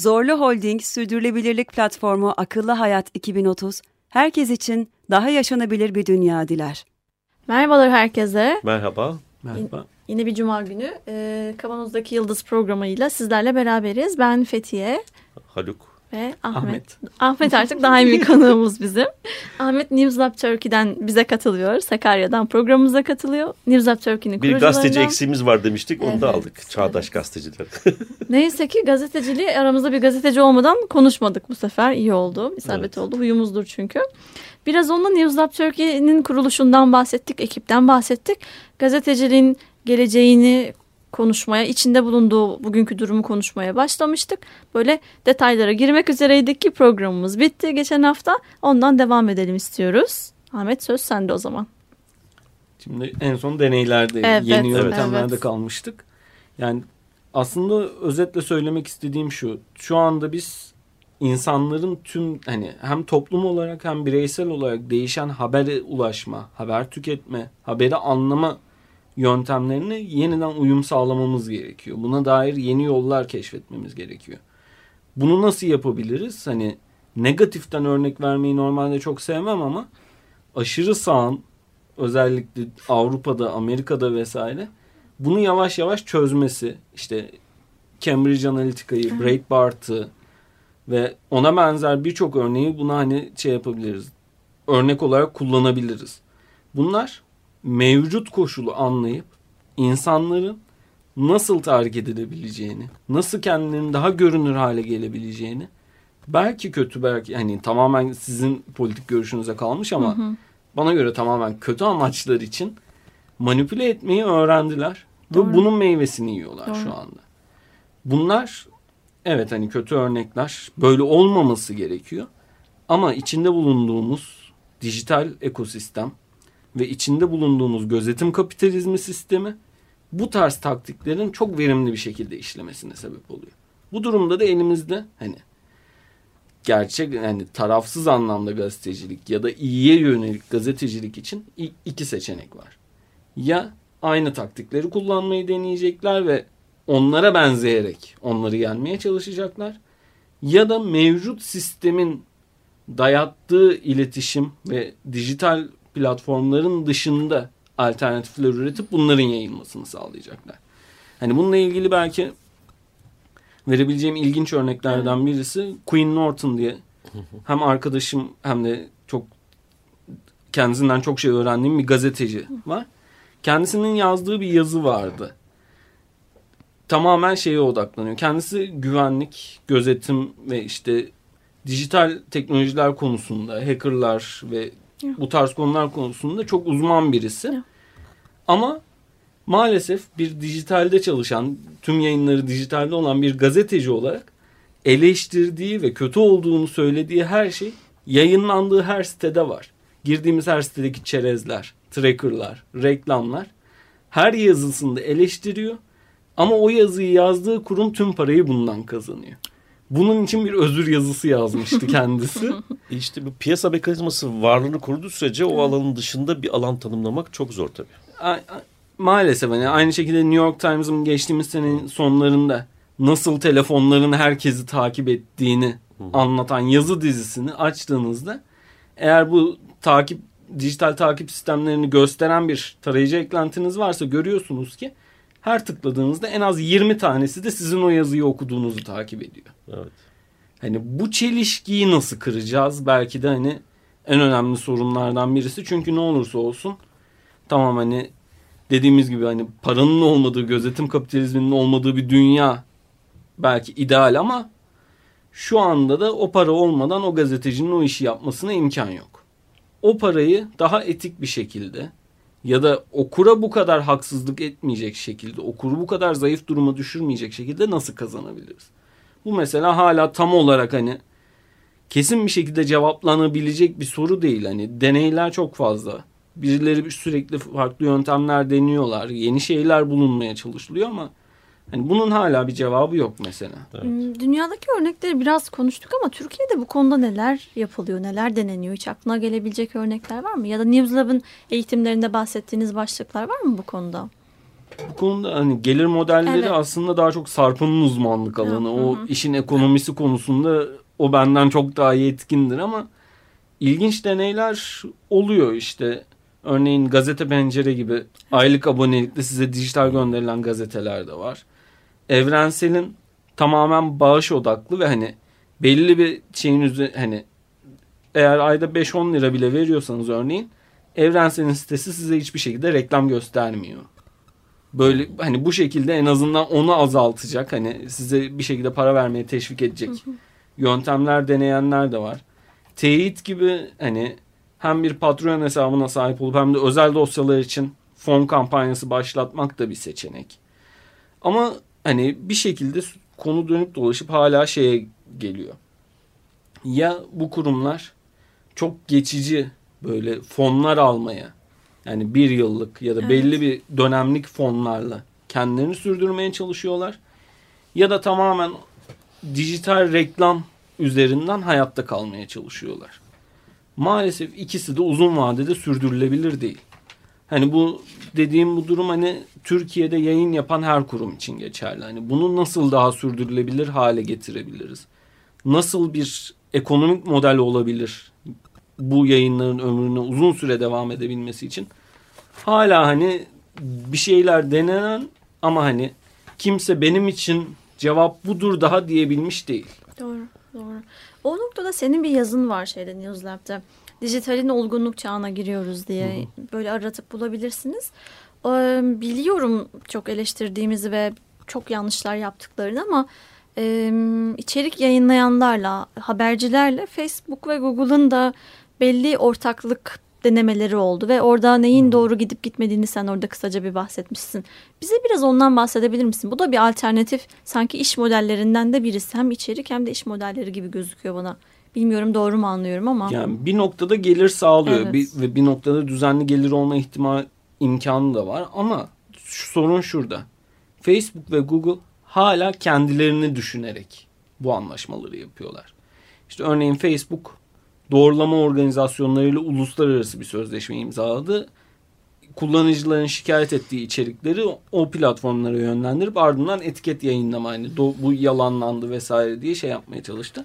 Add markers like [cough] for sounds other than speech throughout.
Zorlu Holding Sürdürülebilirlik Platformu Akıllı Hayat 2030, herkes için daha yaşanabilir bir dünya diler. Merhabalar herkese. Merhaba. Merhaba. Yine bir cuma günü e, Kavanoz'daki Yıldız programıyla sizlerle beraberiz. Ben Fethiye. Haluk. Ve Ahmet. Ahmet, Ahmet artık daimi [laughs] konuğumuz bizim. Ahmet News Lab Turkey'den bize katılıyor. Sakarya'dan programımıza katılıyor. News Lab Turkey'nin Bir gazeteci eksiğimiz var demiştik. Onu evet, da aldık. Çağdaş evet. gazeteciler. [laughs] Neyse ki gazeteciliği aramızda bir gazeteci olmadan konuşmadık bu sefer. İyi oldu. İsabet evet. oldu. Huyumuzdur çünkü. Biraz onunla News Lab Turkey'nin kuruluşundan bahsettik. Ekipten bahsettik. Gazeteciliğin geleceğini konuşmaya, içinde bulunduğu bugünkü durumu konuşmaya başlamıştık. Böyle detaylara girmek üzereydik ki programımız bitti geçen hafta. Ondan devam edelim istiyoruz. Ahmet söz sende o zaman. Şimdi en son deneylerde, evet, yeni yöntemlerde evet. kalmıştık. Yani aslında özetle söylemek istediğim şu. Şu anda biz insanların tüm hani hem toplum olarak hem bireysel olarak değişen habere ulaşma, haber tüketme, haberi anlama yöntemlerine yeniden uyum sağlamamız gerekiyor. Buna dair yeni yollar keşfetmemiz gerekiyor. Bunu nasıl yapabiliriz? Hani negatiften örnek vermeyi normalde çok sevmem ama aşırı sağın özellikle Avrupa'da, Amerika'da vesaire bunu yavaş yavaş çözmesi işte Cambridge Analytica'yı, Breitbart'ı ve ona benzer birçok örneği buna hani şey yapabiliriz. Örnek olarak kullanabiliriz. Bunlar mevcut koşulu anlayıp insanların nasıl tahrik edilebileceğini, nasıl kendilerinin daha görünür hale gelebileceğini belki kötü belki hani tamamen sizin politik görüşünüze kalmış ama hı hı. bana göre tamamen kötü amaçlar için manipüle etmeyi öğrendiler Doğru. ve bunun meyvesini yiyorlar Doğru. şu anda. Bunlar evet hani kötü örnekler böyle olmaması gerekiyor ama içinde bulunduğumuz dijital ekosistem ve içinde bulunduğumuz gözetim kapitalizmi sistemi bu tarz taktiklerin çok verimli bir şekilde işlemesine sebep oluyor. Bu durumda da elimizde hani gerçek yani tarafsız anlamda gazetecilik ya da iyiye yönelik gazetecilik için iki seçenek var. Ya aynı taktikleri kullanmayı deneyecekler ve onlara benzeyerek onları yenmeye çalışacaklar ya da mevcut sistemin dayattığı iletişim ve dijital platformların dışında alternatifler üretip bunların yayılmasını sağlayacaklar. Hani bununla ilgili belki verebileceğim ilginç örneklerden birisi Queen Norton diye hem arkadaşım hem de çok kendisinden çok şey öğrendiğim bir gazeteci var. Kendisinin yazdığı bir yazı vardı. Tamamen şeye odaklanıyor. Kendisi güvenlik, gözetim ve işte dijital teknolojiler konusunda hackerlar ve bu tarz konular konusunda çok uzman birisi. Ama maalesef bir dijitalde çalışan, tüm yayınları dijitalde olan bir gazeteci olarak eleştirdiği ve kötü olduğunu söylediği her şey yayınlandığı her sitede var. Girdiğimiz her sitedeki çerezler, trackerlar, reklamlar her yazısında eleştiriyor. Ama o yazıyı yazdığı kurum tüm parayı bundan kazanıyor. Bunun için bir özür yazısı yazmıştı kendisi. [laughs] İşte bu piyasa mekanizması varlığını kurduğu sürece o alanın dışında bir alan tanımlamak çok zor tabii. maalesef hani aynı şekilde New York Times'ın geçtiğimiz senenin sonlarında nasıl telefonların herkesi takip ettiğini anlatan yazı dizisini açtığınızda eğer bu takip dijital takip sistemlerini gösteren bir tarayıcı eklentiniz varsa görüyorsunuz ki her tıkladığınızda en az 20 tanesi de sizin o yazıyı okuduğunuzu takip ediyor. Evet. Hani bu çelişkiyi nasıl kıracağız? Belki de hani en önemli sorunlardan birisi. Çünkü ne olursa olsun tamam hani dediğimiz gibi hani paranın olmadığı, gözetim kapitalizminin olmadığı bir dünya belki ideal ama şu anda da o para olmadan o gazetecinin o işi yapmasına imkan yok. O parayı daha etik bir şekilde ya da okura bu kadar haksızlık etmeyecek şekilde, okuru bu kadar zayıf duruma düşürmeyecek şekilde nasıl kazanabiliriz? Bu mesela hala tam olarak hani kesin bir şekilde cevaplanabilecek bir soru değil. Hani deneyler çok fazla. Birileri sürekli farklı yöntemler deniyorlar. Yeni şeyler bulunmaya çalışılıyor ama hani bunun hala bir cevabı yok mesela. Evet. Hmm, dünyadaki örnekleri biraz konuştuk ama Türkiye'de bu konuda neler yapılıyor, neler deneniyor? Hiç aklına gelebilecek örnekler var mı? Ya da Newslab'ın eğitimlerinde bahsettiğiniz başlıklar var mı bu konuda? Bu konuda hani gelir modelleri evet. aslında daha çok Sarp'ın uzmanlık alanı. Hı hı. O işin ekonomisi konusunda o benden çok daha yetkindir ama ilginç deneyler oluyor işte. Örneğin gazete pencere gibi aylık abonelikle size dijital gönderilen gazeteler de var. Evrensel'in tamamen bağış odaklı ve hani belli bir şeyin üzerine hani eğer ayda 5-10 lira bile veriyorsanız örneğin Evrensel'in sitesi size hiçbir şekilde reklam göstermiyor. Böyle hani bu şekilde en azından onu azaltacak hani size bir şekilde para vermeye teşvik edecek yöntemler deneyenler de var. Teyit gibi hani hem bir patron hesabına sahip olup hem de özel dosyalar için fon kampanyası başlatmak da bir seçenek. Ama hani bir şekilde konu dönüp dolaşıp hala şeye geliyor. Ya bu kurumlar çok geçici böyle fonlar almaya yani bir yıllık ya da evet. belli bir dönemlik fonlarla kendilerini sürdürmeye çalışıyorlar. Ya da tamamen dijital reklam üzerinden hayatta kalmaya çalışıyorlar. Maalesef ikisi de uzun vadede sürdürülebilir değil. Hani bu dediğim bu durum hani Türkiye'de yayın yapan her kurum için geçerli. Hani bunu nasıl daha sürdürülebilir hale getirebiliriz? Nasıl bir ekonomik model olabilir bu yayınların ömrünü uzun süre devam edebilmesi için? Hala hani bir şeyler denenen ama hani kimse benim için cevap budur daha diyebilmiş değil. Doğru, doğru. O noktada senin bir yazın var şeyde Newslab'da. Dijitalin olgunluk çağına giriyoruz diye hı hı. böyle aratıp bulabilirsiniz. Ee, biliyorum çok eleştirdiğimizi ve çok yanlışlar yaptıklarını ama e, içerik yayınlayanlarla, habercilerle Facebook ve Google'ın da belli ortaklık denemeleri oldu ve orada neyin hmm. doğru gidip gitmediğini sen orada kısaca bir bahsetmişsin. Bize biraz ondan bahsedebilir misin? Bu da bir alternatif sanki iş modellerinden de birisi. Hem içerik hem de iş modelleri gibi gözüküyor bana. Bilmiyorum doğru mu anlıyorum ama. Yani bir noktada gelir sağlıyor evet. bir, ve bir noktada düzenli gelir olma ihtimal imkanı da var ama şu sorun şurada. Facebook ve Google hala kendilerini düşünerek bu anlaşmaları yapıyorlar. İşte örneğin Facebook doğrulama organizasyonlarıyla uluslararası bir sözleşme imzaladı. Kullanıcıların şikayet ettiği içerikleri o platformlara yönlendirip ardından etiket yayınlama hani bu yalanlandı vesaire diye şey yapmaya çalıştı.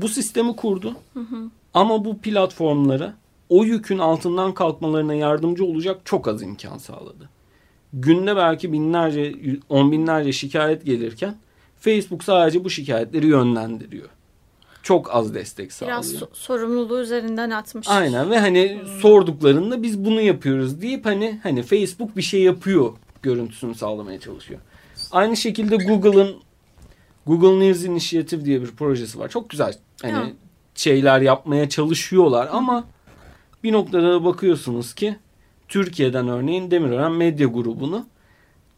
Bu sistemi kurdu. Hı hı. Ama bu platformlara o yükün altından kalkmalarına yardımcı olacak çok az imkan sağladı. Günde belki binlerce, on binlerce şikayet gelirken Facebook sadece bu şikayetleri yönlendiriyor çok az destek sağlıyor. Biraz so sorumluluğu üzerinden atmış. Aynen ve hani hmm. sorduklarında biz bunu yapıyoruz deyip hani hani Facebook bir şey yapıyor görüntüsünü sağlamaya çalışıyor. Aynı şekilde Google'ın Google News Initiative diye bir projesi var. Çok güzel hani ya. şeyler yapmaya çalışıyorlar ama bir noktada bakıyorsunuz ki Türkiye'den örneğin Demirören Medya Grubu'nu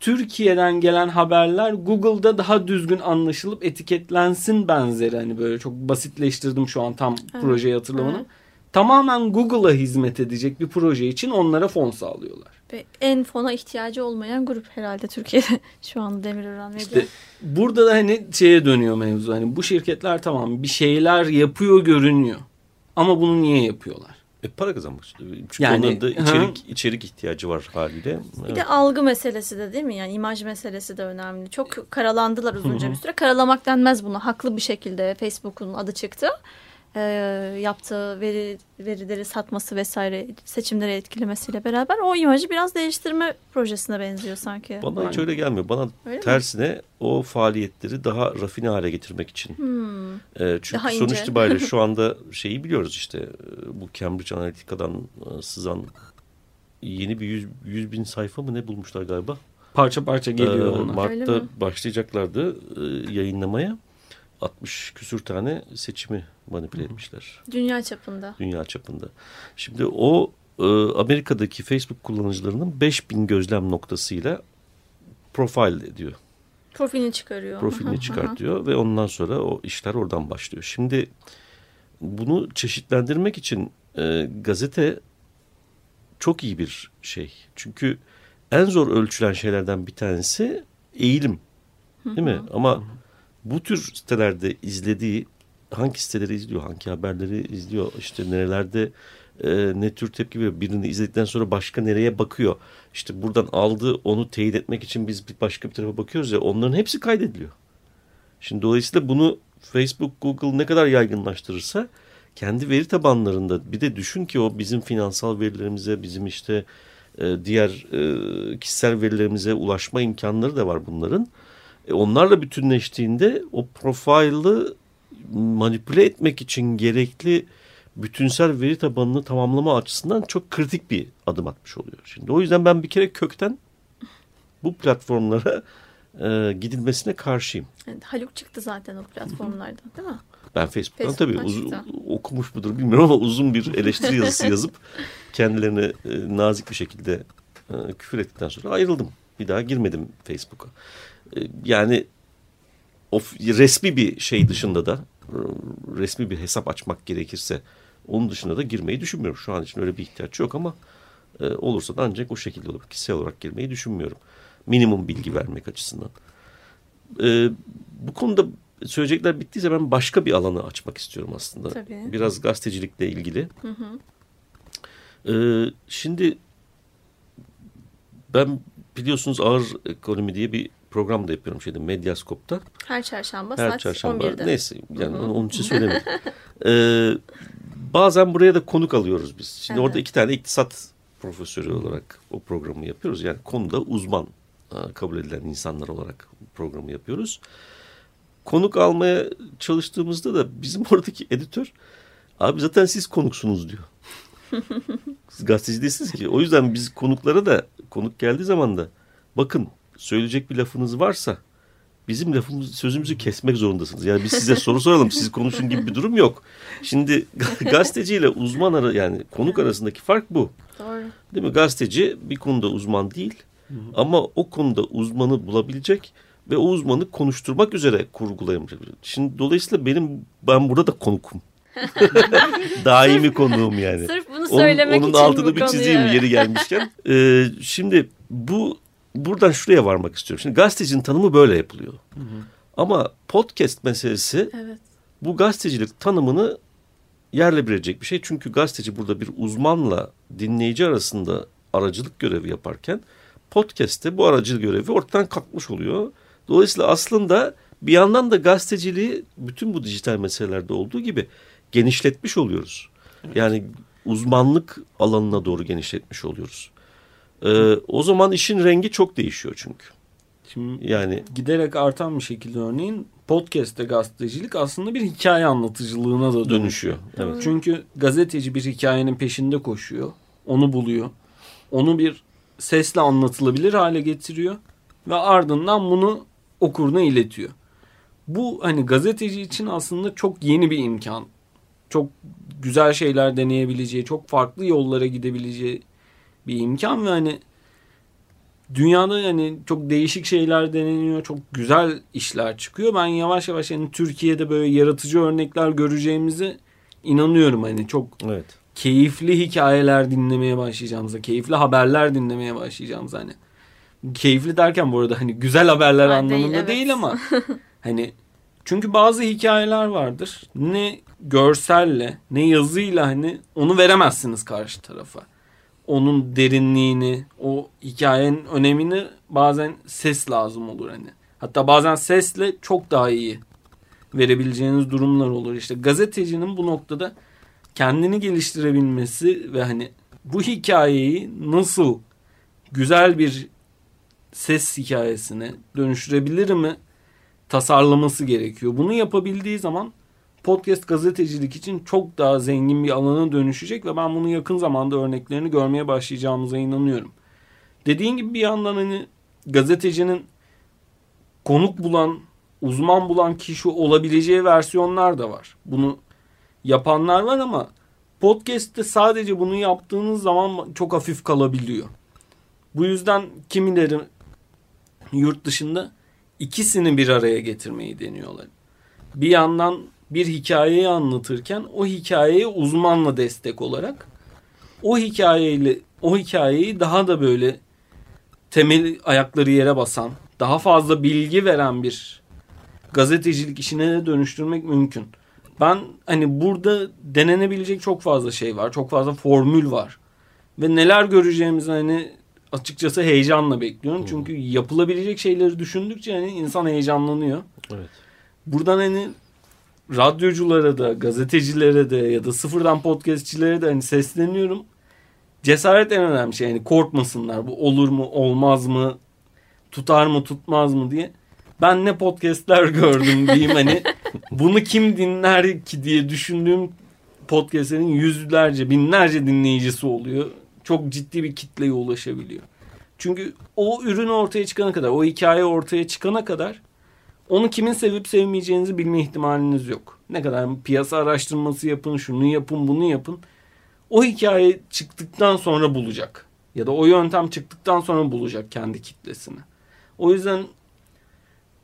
Türkiye'den gelen haberler Google'da daha düzgün anlaşılıp etiketlensin benzeri. Hani böyle çok basitleştirdim şu an tam evet. projeyi hatırlamanı. Evet. Tamamen Google'a hizmet edecek bir proje için onlara fon sağlıyorlar. Ve en fona ihtiyacı olmayan grup herhalde Türkiye'de [laughs] şu an Demirören Medya. İşte burada da hani şeye dönüyor mevzu. Hani bu şirketler tamam bir şeyler yapıyor görünüyor. Ama bunu niye yapıyorlar? E, para kazanmak. Çünkü yani, onların da içerik, içerik ihtiyacı var haliyle. Bir evet. de algı meselesi de değil mi? Yani imaj meselesi de önemli. Çok karalandılar uzunca bir süre. Karalamak denmez buna. Haklı bir şekilde Facebook'un adı çıktı e, yaptığı veri verileri satması vesaire seçimleri etkilemesiyle beraber o imajı biraz değiştirme projesine benziyor sanki. Bana yani. hiç öyle gelmiyor. Bana öyle tersine mi? o faaliyetleri daha rafine hale getirmek için. Hmm. E, çünkü daha sonuç itibariyle şu [laughs] anda şeyi biliyoruz işte bu Cambridge Analytica'dan e, sızan yeni bir yüz, yüz bin sayfa mı ne bulmuşlar galiba? Parça parça geliyor ee, onlar. Mart'ta başlayacaklardı e, yayınlamaya. 60 küsür tane seçimi manipüle etmişler. Dünya çapında. Dünya çapında. Şimdi o e, Amerika'daki Facebook kullanıcılarının 5000 gözlem noktasıyla profil ediyor. Profilini çıkarıyor. Profilini çıkartıyor ve ondan sonra o işler oradan başlıyor. Şimdi bunu çeşitlendirmek için e, gazete çok iyi bir şey. Çünkü en zor ölçülen şeylerden bir tanesi eğilim. Değil mi? Ama bu tür sitelerde izlediği hangi siteleri izliyor, hangi haberleri izliyor, işte nerelerde e, ne tür tepki veriyor. Birini izledikten sonra başka nereye bakıyor. İşte buradan aldı onu teyit etmek için biz bir başka bir tarafa bakıyoruz ya onların hepsi kaydediliyor. Şimdi dolayısıyla bunu Facebook, Google ne kadar yaygınlaştırırsa kendi veri tabanlarında bir de düşün ki o bizim finansal verilerimize, bizim işte e, diğer e, kişisel verilerimize ulaşma imkanları da var bunların. E, onlarla bütünleştiğinde o profile'ı manipüle etmek için gerekli bütünsel veri tabanını tamamlama açısından çok kritik bir adım atmış oluyor. Şimdi o yüzden ben bir kere kökten bu platformlara e, gidilmesine karşıyım. Evet, Haluk çıktı zaten o platformlardan değil mi? Ben Facebook'tan, Facebook'tan tabii uz, okumuş mudur bilmiyorum ama uzun bir eleştiri yazısı yazıp kendilerine e, nazik bir şekilde e, küfür ettikten sonra ayrıldım. Bir daha girmedim Facebook'a. E, yani of, resmi bir şey dışında da e, resmi bir hesap açmak gerekirse onun dışında da girmeyi düşünmüyorum. Şu an için öyle bir ihtiyaç yok ama e, olursa da ancak o şekilde olur. Kişisel olarak girmeyi düşünmüyorum. Minimum bilgi vermek açısından. E, bu konuda söyleyecekler bittiyse ben başka bir alanı açmak istiyorum aslında. Tabii. Biraz gazetecilikle ilgili. Hı hı. Ee, şimdi ben biliyorsunuz ağır ekonomi diye bir program da yapıyorum şeyde Medyaskop'ta. Her çarşamba Her saat çarşamba. 11'de. Neyse yani Hı-hı. onun için [laughs] söylemedim. ee, bazen buraya da konuk alıyoruz biz. Şimdi evet. orada iki tane iktisat profesörü olarak o programı yapıyoruz. Yani konuda uzman kabul edilen insanlar olarak programı yapıyoruz konuk almaya çalıştığımızda da bizim [laughs] oradaki editör abi zaten siz konuksunuz diyor. [laughs] siz gazeteci değilsiniz ki. O yüzden biz konuklara da konuk geldiği zaman da bakın söyleyecek bir lafınız varsa bizim lafımız sözümüzü kesmek zorundasınız. Yani biz size soru soralım siz konuşun gibi bir durum yok. Şimdi [laughs] gazeteciyle uzman ara yani konuk arasındaki fark bu. Doğru. Değil mi? Gazeteci bir konuda uzman değil hı hı. ama o konuda uzmanı bulabilecek ve o uzmanı konuşturmak üzere kurgulayamış. Şimdi dolayısıyla benim ben burada da konukum. [laughs] Daimi konuğum yani. Sırf bunu söylemek onun, onun için altını bir çizeyim evet. yeri gelmişken. [laughs] Ee, şimdi bu buradan şuraya varmak istiyorum. Şimdi gazetecinin tanımı böyle yapılıyor. Hı hı. Ama podcast meselesi evet. bu gazetecilik tanımını yerle bir edecek bir şey. Çünkü gazeteci burada bir uzmanla dinleyici arasında aracılık görevi yaparken podcast'te bu aracılık görevi ortadan kalkmış oluyor Dolayısıyla aslında bir yandan da gazeteciliği bütün bu dijital meselelerde olduğu gibi genişletmiş oluyoruz. Evet. Yani uzmanlık alanına doğru genişletmiş oluyoruz. Ee, o zaman işin rengi çok değişiyor çünkü. Şimdi yani giderek artan bir şekilde örneğin podcast'te gazetecilik aslında bir hikaye anlatıcılığına da dönüşüyor. dönüşüyor. Evet. Çünkü gazeteci bir hikayenin peşinde koşuyor. Onu buluyor. Onu bir sesle anlatılabilir hale getiriyor ve ardından bunu okuruna iletiyor. Bu hani gazeteci için aslında çok yeni bir imkan. Çok güzel şeyler deneyebileceği, çok farklı yollara gidebileceği bir imkan ve hani dünyada yani çok değişik şeyler deneniyor. Çok güzel işler çıkıyor. Ben yavaş yavaş yani Türkiye'de böyle yaratıcı örnekler göreceğimizi inanıyorum. Hani çok evet. keyifli hikayeler dinlemeye başlayacağımıza, keyifli haberler dinlemeye başlayacağımıza hani keyifli derken bu arada hani güzel haberler ha, anlamında değil, evet. değil ama [laughs] hani çünkü bazı hikayeler vardır. Ne görselle ne yazıyla hani onu veremezsiniz karşı tarafa. Onun derinliğini, o hikayenin önemini bazen ses lazım olur hani. Hatta bazen sesle çok daha iyi verebileceğiniz durumlar olur. İşte gazetecinin bu noktada kendini geliştirebilmesi ve hani bu hikayeyi nasıl güzel bir ses hikayesine dönüştürebilir mi tasarlaması gerekiyor. Bunu yapabildiği zaman podcast gazetecilik için çok daha zengin bir alana dönüşecek ve ben bunu yakın zamanda örneklerini görmeye başlayacağımıza inanıyorum. Dediğin gibi bir yandan hani gazetecinin konuk bulan, uzman bulan kişi olabileceği versiyonlar da var. Bunu yapanlar var ama podcast'te sadece bunu yaptığınız zaman çok hafif kalabiliyor. Bu yüzden kimileri yurt dışında ikisini bir araya getirmeyi deniyorlar. Bir yandan bir hikayeyi anlatırken o hikayeye uzmanla destek olarak o hikayeyle o hikayeyi daha da böyle temel ayakları yere basan, daha fazla bilgi veren bir gazetecilik işine de dönüştürmek mümkün. Ben hani burada denenebilecek çok fazla şey var. Çok fazla formül var. Ve neler göreceğimizi hani açıkçası heyecanla bekliyorum. Hmm. Çünkü yapılabilecek şeyleri düşündükçe hani insan heyecanlanıyor. Evet. Buradan hani radyoculara da, gazetecilere de ya da sıfırdan podcastçilere de hani sesleniyorum. Cesaret en önemli şey. Yani korkmasınlar. Bu olur mu, olmaz mı, tutar mı, tutmaz mı diye. Ben ne podcastler gördüm [laughs] diyeyim hani bunu kim dinler ki diye düşündüğüm podcastlerin yüzlerce, binlerce dinleyicisi oluyor. Çok ciddi bir kitleye ulaşabiliyor. Çünkü o ürün ortaya çıkana kadar, o hikaye ortaya çıkana kadar onu kimin sevip sevmeyeceğinizi bilme ihtimaliniz yok. Ne kadar piyasa araştırması yapın, şunu yapın, bunu yapın. O hikaye çıktıktan sonra bulacak. Ya da o yöntem çıktıktan sonra bulacak kendi kitlesini. O yüzden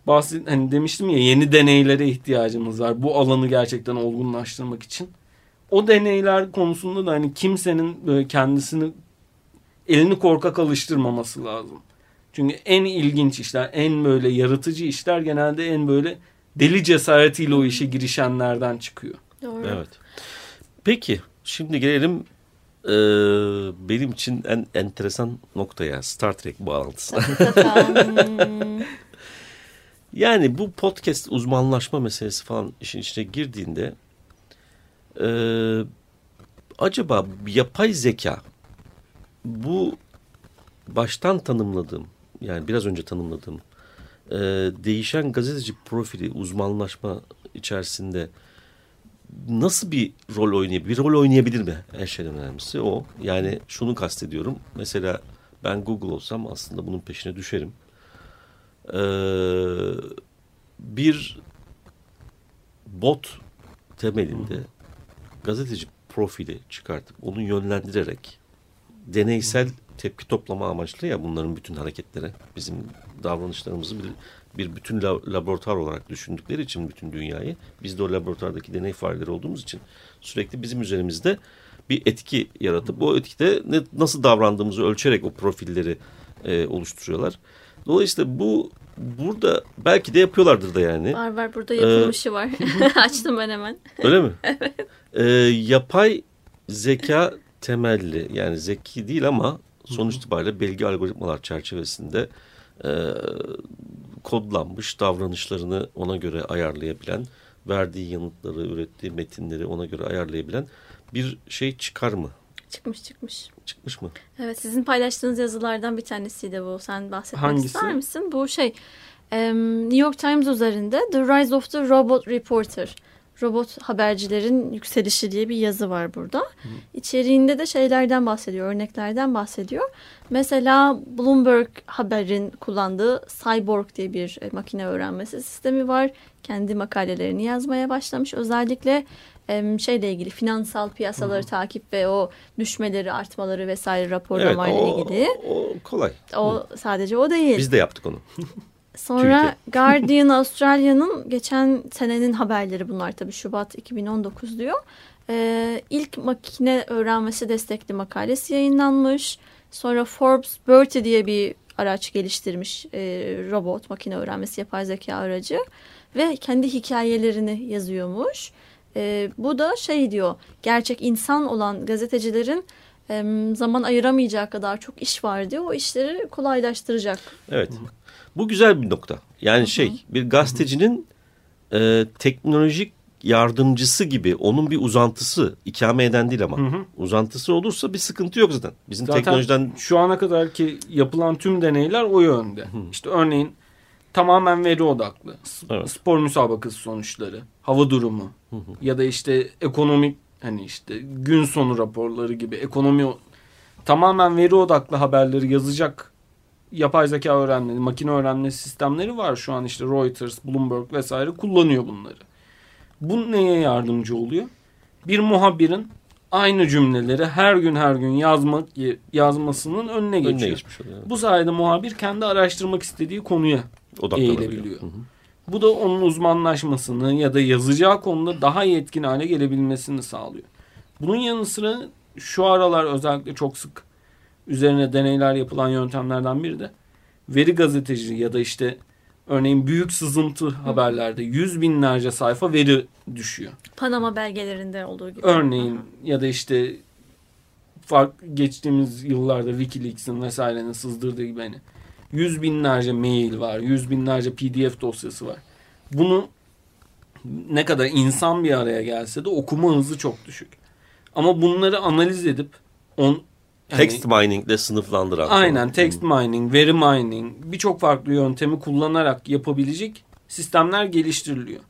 bahset hani demiştim ya yeni deneylere ihtiyacımız var. Bu alanı gerçekten olgunlaştırmak için. O deneyler konusunda da hani kimsenin böyle kendisini elini korkak alıştırmaması lazım. Çünkü en ilginç işler, en böyle yaratıcı işler genelde en böyle deli cesaretiyle o işe girişenlerden çıkıyor. Doğru. Evet. Peki şimdi gelelim e, benim için en enteresan noktaya Star Trek bağlantısı. [laughs] yani bu podcast uzmanlaşma meselesi falan işin içine girdiğinde e, acaba yapay zeka bu baştan tanımladığım yani biraz önce tanımladığım e, değişen gazeteci profili uzmanlaşma içerisinde nasıl bir rol oynayabilir? Bir rol oynayabilir mi? En şeyden önemlisi o. Yani şunu kastediyorum. Mesela ben Google olsam aslında bunun peşine düşerim. Ee, bir bot temelinde gazeteci profili çıkartıp onu yönlendirerek deneysel tepki toplama amaçlı ya bunların bütün hareketleri bizim davranışlarımızı bir, bir bütün laboratuvar olarak düşündükleri için bütün dünyayı biz de o laboratuvardaki deney fareleri olduğumuz için sürekli bizim üzerimizde bir etki yaratıp o etkide ne, nasıl davrandığımızı ölçerek o profilleri e, oluşturuyorlar. Dolayısıyla bu burada belki de yapıyorlardır da yani. Var var burada yapılmışı ee, var. [laughs] Açtım ben hemen. Öyle mi? [laughs] evet. Ee, yapay zeka temelli yani zeki değil ama sonuç itibariyle belge algoritmalar çerçevesinde e, kodlanmış davranışlarını ona göre ayarlayabilen, verdiği yanıtları, ürettiği metinleri ona göre ayarlayabilen bir şey çıkar mı? Çıkmış çıkmış. Çıkmış mı? Evet sizin paylaştığınız yazılardan bir tanesiydi bu. Sen bahsetmek Hangisi? ister misin? Bu şey New York Times üzerinde The Rise of the Robot Reporter robot habercilerin yükselişi diye bir yazı var burada. Hı. İçeriğinde de şeylerden bahsediyor, örneklerden bahsediyor. Mesela Bloomberg Haber'in kullandığı Cyborg diye bir e, makine öğrenmesi sistemi var. Kendi makalelerini yazmaya başlamış. Özellikle şeyle ilgili finansal piyasaları Hı. takip ve o düşmeleri, artmaları vesaire raporlamayla evet, o, ilgili. O kolay. O Hı. sadece o değil. Biz de yaptık onu. [laughs] Sonra Türkiye. [laughs] Guardian Avustralya'nın geçen senenin haberleri bunlar tabii Şubat 2019 diyor. Ee, ilk makine öğrenmesi destekli makalesi yayınlanmış. Sonra Forbes Bertie diye bir araç geliştirmiş e, robot makine öğrenmesi yapay zeka aracı ve kendi hikayelerini yazıyormuş. E, bu da şey diyor gerçek insan olan gazetecilerin zaman ayıramayacağı kadar çok iş var diyor. O işleri kolaylaştıracak. Evet. Bu güzel bir nokta. Yani şey bir gazetecinin e, teknolojik yardımcısı gibi onun bir uzantısı ikame eden değil ama hı hı. uzantısı olursa bir sıkıntı yok zaten. Bizim zaten teknolojiden şu ana kadar ki yapılan tüm deneyler o yönde. Hı. İşte örneğin tamamen veri odaklı. Evet. Spor müsabakası sonuçları, hava durumu hı hı. ya da işte ekonomik hani işte gün sonu raporları gibi ekonomi tamamen veri odaklı haberleri yazacak yapay zeka öğrenme, makine öğrenme sistemleri var şu an işte Reuters, Bloomberg vesaire kullanıyor bunları. Bu neye yardımcı oluyor? Bir muhabirin aynı cümleleri her gün her gün yazmak yazmasının önüne geçiyor. Önüne geçmiş oluyor. Bu sayede muhabir kendi araştırmak istediği konuya eğilebiliyor. Hı hı. Bu da onun uzmanlaşmasını ya da yazacağı konuda daha yetkin hale gelebilmesini sağlıyor. Bunun yanı sıra şu aralar özellikle çok sık üzerine deneyler yapılan yöntemlerden biri de veri gazeteci ya da işte örneğin büyük sızıntı haberlerde yüz binlerce sayfa veri düşüyor. Panama belgelerinde olduğu gibi. Örneğin ya da işte fark geçtiğimiz yıllarda Wikileaks'in vesairenin sızdırdığı gibi hani yüz binlerce mail var, yüz binlerce PDF dosyası var. Bunu ne kadar insan bir araya gelse de okuma hızı çok düşük. Ama bunları analiz edip on, yani, text mining ile sınıflandıran. Aynen falan. text mining, veri mining birçok farklı yöntemi kullanarak yapabilecek sistemler geliştiriliyor.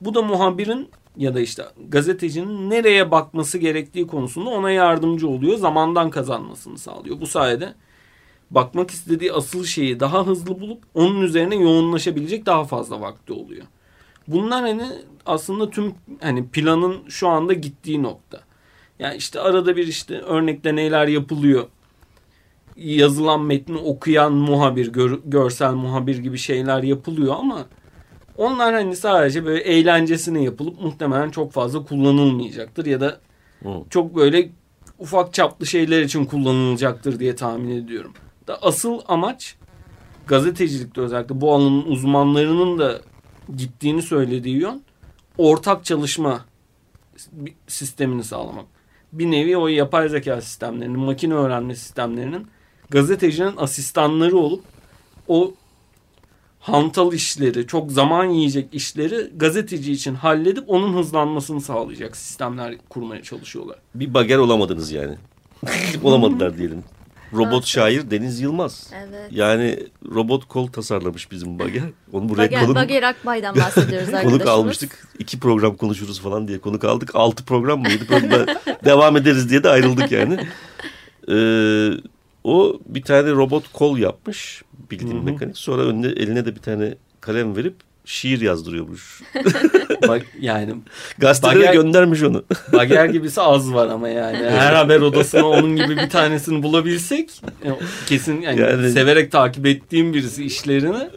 Bu da muhabirin ya da işte gazetecinin nereye bakması gerektiği konusunda ona yardımcı oluyor. Zamandan kazanmasını sağlıyor. Bu sayede bakmak istediği asıl şeyi daha hızlı bulup onun üzerine yoğunlaşabilecek daha fazla vakti oluyor. Bunlar hani aslında tüm hani planın şu anda gittiği nokta. Yani işte arada bir işte örnek deneyler yapılıyor. Yazılan metni okuyan muhabir, gör, görsel muhabir gibi şeyler yapılıyor ama onlar hani sadece böyle eğlencesine yapılıp muhtemelen çok fazla kullanılmayacaktır ya da hmm. çok böyle ufak çaplı şeyler için kullanılacaktır diye tahmin ediyorum. Da asıl amaç gazetecilikte özellikle bu alanın uzmanlarının da gittiğini söylediği yön ortak çalışma sistemini sağlamak. Bir nevi o yapay zeka sistemlerinin, makine öğrenme sistemlerinin gazetecinin asistanları olup o hantal işleri, çok zaman yiyecek işleri gazeteci için halledip onun hızlanmasını sağlayacak sistemler kurmaya çalışıyorlar. Bir bager olamadınız yani. [laughs] Olamadılar diyelim. Robot şair Deniz Yılmaz. Evet. Yani robot kol tasarlamış bizim Bager. Onu buraya Bager, konuk, Bager Akbay'dan bahsediyoruz arkadaşımız. konuk almıştık. İki program konuşuruz falan diye konuk aldık. Altı program mıydı? [laughs] devam ederiz diye de ayrıldık yani. Ee, o bir tane robot kol yapmış bildiğin mekanik. Sonra önüne, eline de bir tane kalem verip şiir yazdırıyormuş. [laughs] Bak yani gazetelere bager, göndermiş onu. [laughs] Bager gibisi az var ama yani. Her haber odasına onun gibi bir tanesini bulabilsek e, kesin yani, yani severek takip ettiğim birisi işlerini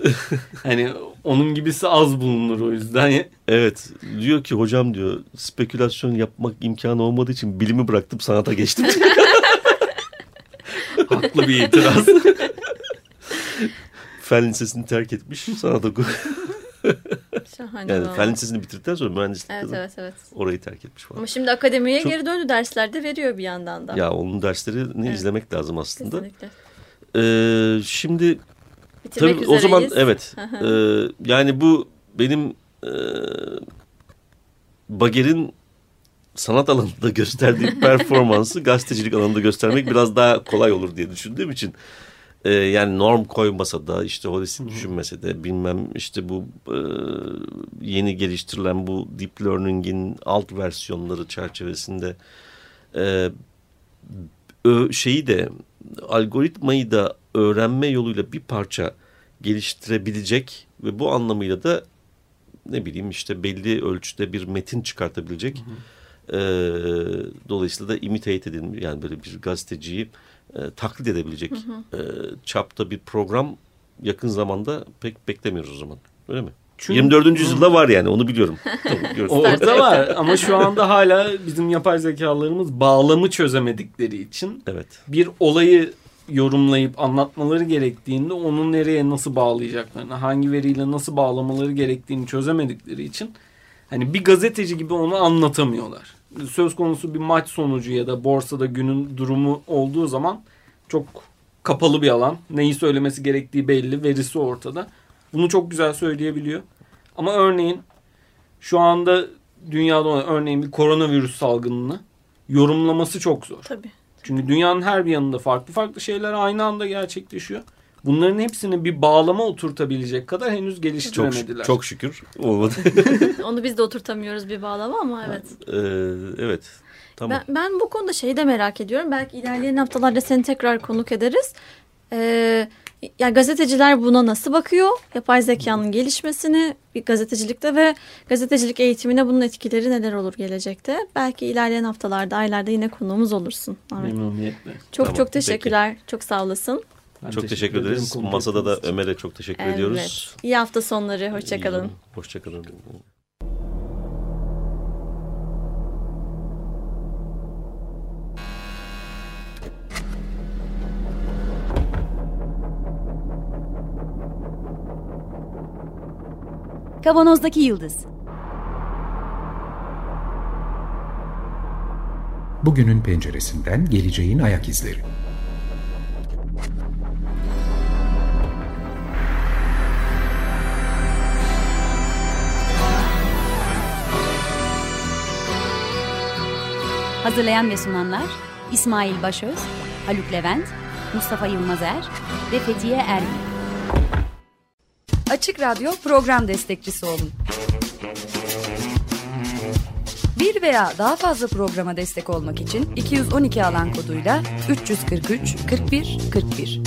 hani onun gibisi az bulunur o yüzden. Evet. Diyor ki hocam diyor spekülasyon yapmak imkanı olmadığı için bilimi bıraktım sanata geçtim. [laughs] Haklı bir itiraz. Fen lisesini terk etmiş sanat okulu. Şahane yani fen lisesini bitirdikten sonra mühendislik evet, evet, evet. orayı terk etmiş falan. Ama şimdi akademiye Çok... geri döndü derslerde veriyor bir yandan da. Ya onun derslerini evet. izlemek lazım aslında. Kesinlikle. Ee, şimdi Bitirmek tabii o zaman evet e, yani bu benim e, Bager'in sanat alanında [laughs] gösterdiği performansı gazetecilik alanında göstermek biraz daha kolay olur diye düşündüğüm için e, yani norm koymasa da işte holistik düşünmese de bilmem işte bu e, yeni geliştirilen bu deep learning'in alt versiyonları çerçevesinde e, ö, şeyi de algoritmayı da öğrenme yoluyla bir parça geliştirebilecek ve bu anlamıyla da ne bileyim işte belli ölçüde bir metin çıkartabilecek. Hı hı. E, dolayısıyla da imitate edilmiş yani böyle bir gazeteciyi e, taklit edebilecek hı hı. E, çapta bir program yakın zamanda pek beklemiyoruz o zaman. Öyle mi? Çünkü, 24. yüzyılda var yani onu biliyorum. [laughs] Orada var ama şu [laughs] anda hala bizim yapay zekalarımız bağlamı çözemedikleri için evet. bir olayı yorumlayıp anlatmaları gerektiğinde onu nereye nasıl bağlayacaklarını, hangi veriyle nasıl bağlamaları gerektiğini çözemedikleri için hani bir gazeteci gibi onu anlatamıyorlar söz konusu bir maç sonucu ya da borsada günün durumu olduğu zaman çok kapalı bir alan. Neyi söylemesi gerektiği belli, verisi ortada. Bunu çok güzel söyleyebiliyor. Ama örneğin şu anda dünyada olan örneğin bir koronavirüs salgınını yorumlaması çok zor. Tabii. Çünkü dünyanın her bir yanında farklı farklı şeyler aynı anda gerçekleşiyor. Bunların hepsini bir bağlama oturtabilecek kadar henüz geliştiremediler. Çok, çok şükür olmadı. [laughs] Onu biz de oturtamıyoruz bir bağlama ama evet. Ee, evet. Tamam. Ben, ben bu konuda şeyi de merak ediyorum. Belki ilerleyen haftalarda seni tekrar konuk ederiz. Ee, yani gazeteciler buna nasıl bakıyor? Yapay zekanın gelişmesini gazetecilikte ve gazetecilik eğitimine bunun etkileri neler olur gelecekte? Belki ilerleyen haftalarda, aylarda yine konuğumuz olursun. Memnuniyetle. Çok tamam, çok teşekkürler. Peki. Çok sağ olasın. Ben çok teşekkür, teşekkür ederiz. Masada da Ömer'e çok teşekkür evet. ediyoruz. İyi hafta sonları. Hoşçakalın. Hoşçakalın. Kavanozdaki Yıldız Bugünün penceresinden geleceğin ayak izleri. Hazırlayan ve sunanlar İsmail Başöz, Haluk Levent, Mustafa Yılmazer ve Fethiye Erbil. Açık Radyo program destekçisi olun. Bir veya daha fazla programa destek olmak için 212 alan koduyla 343 41 41.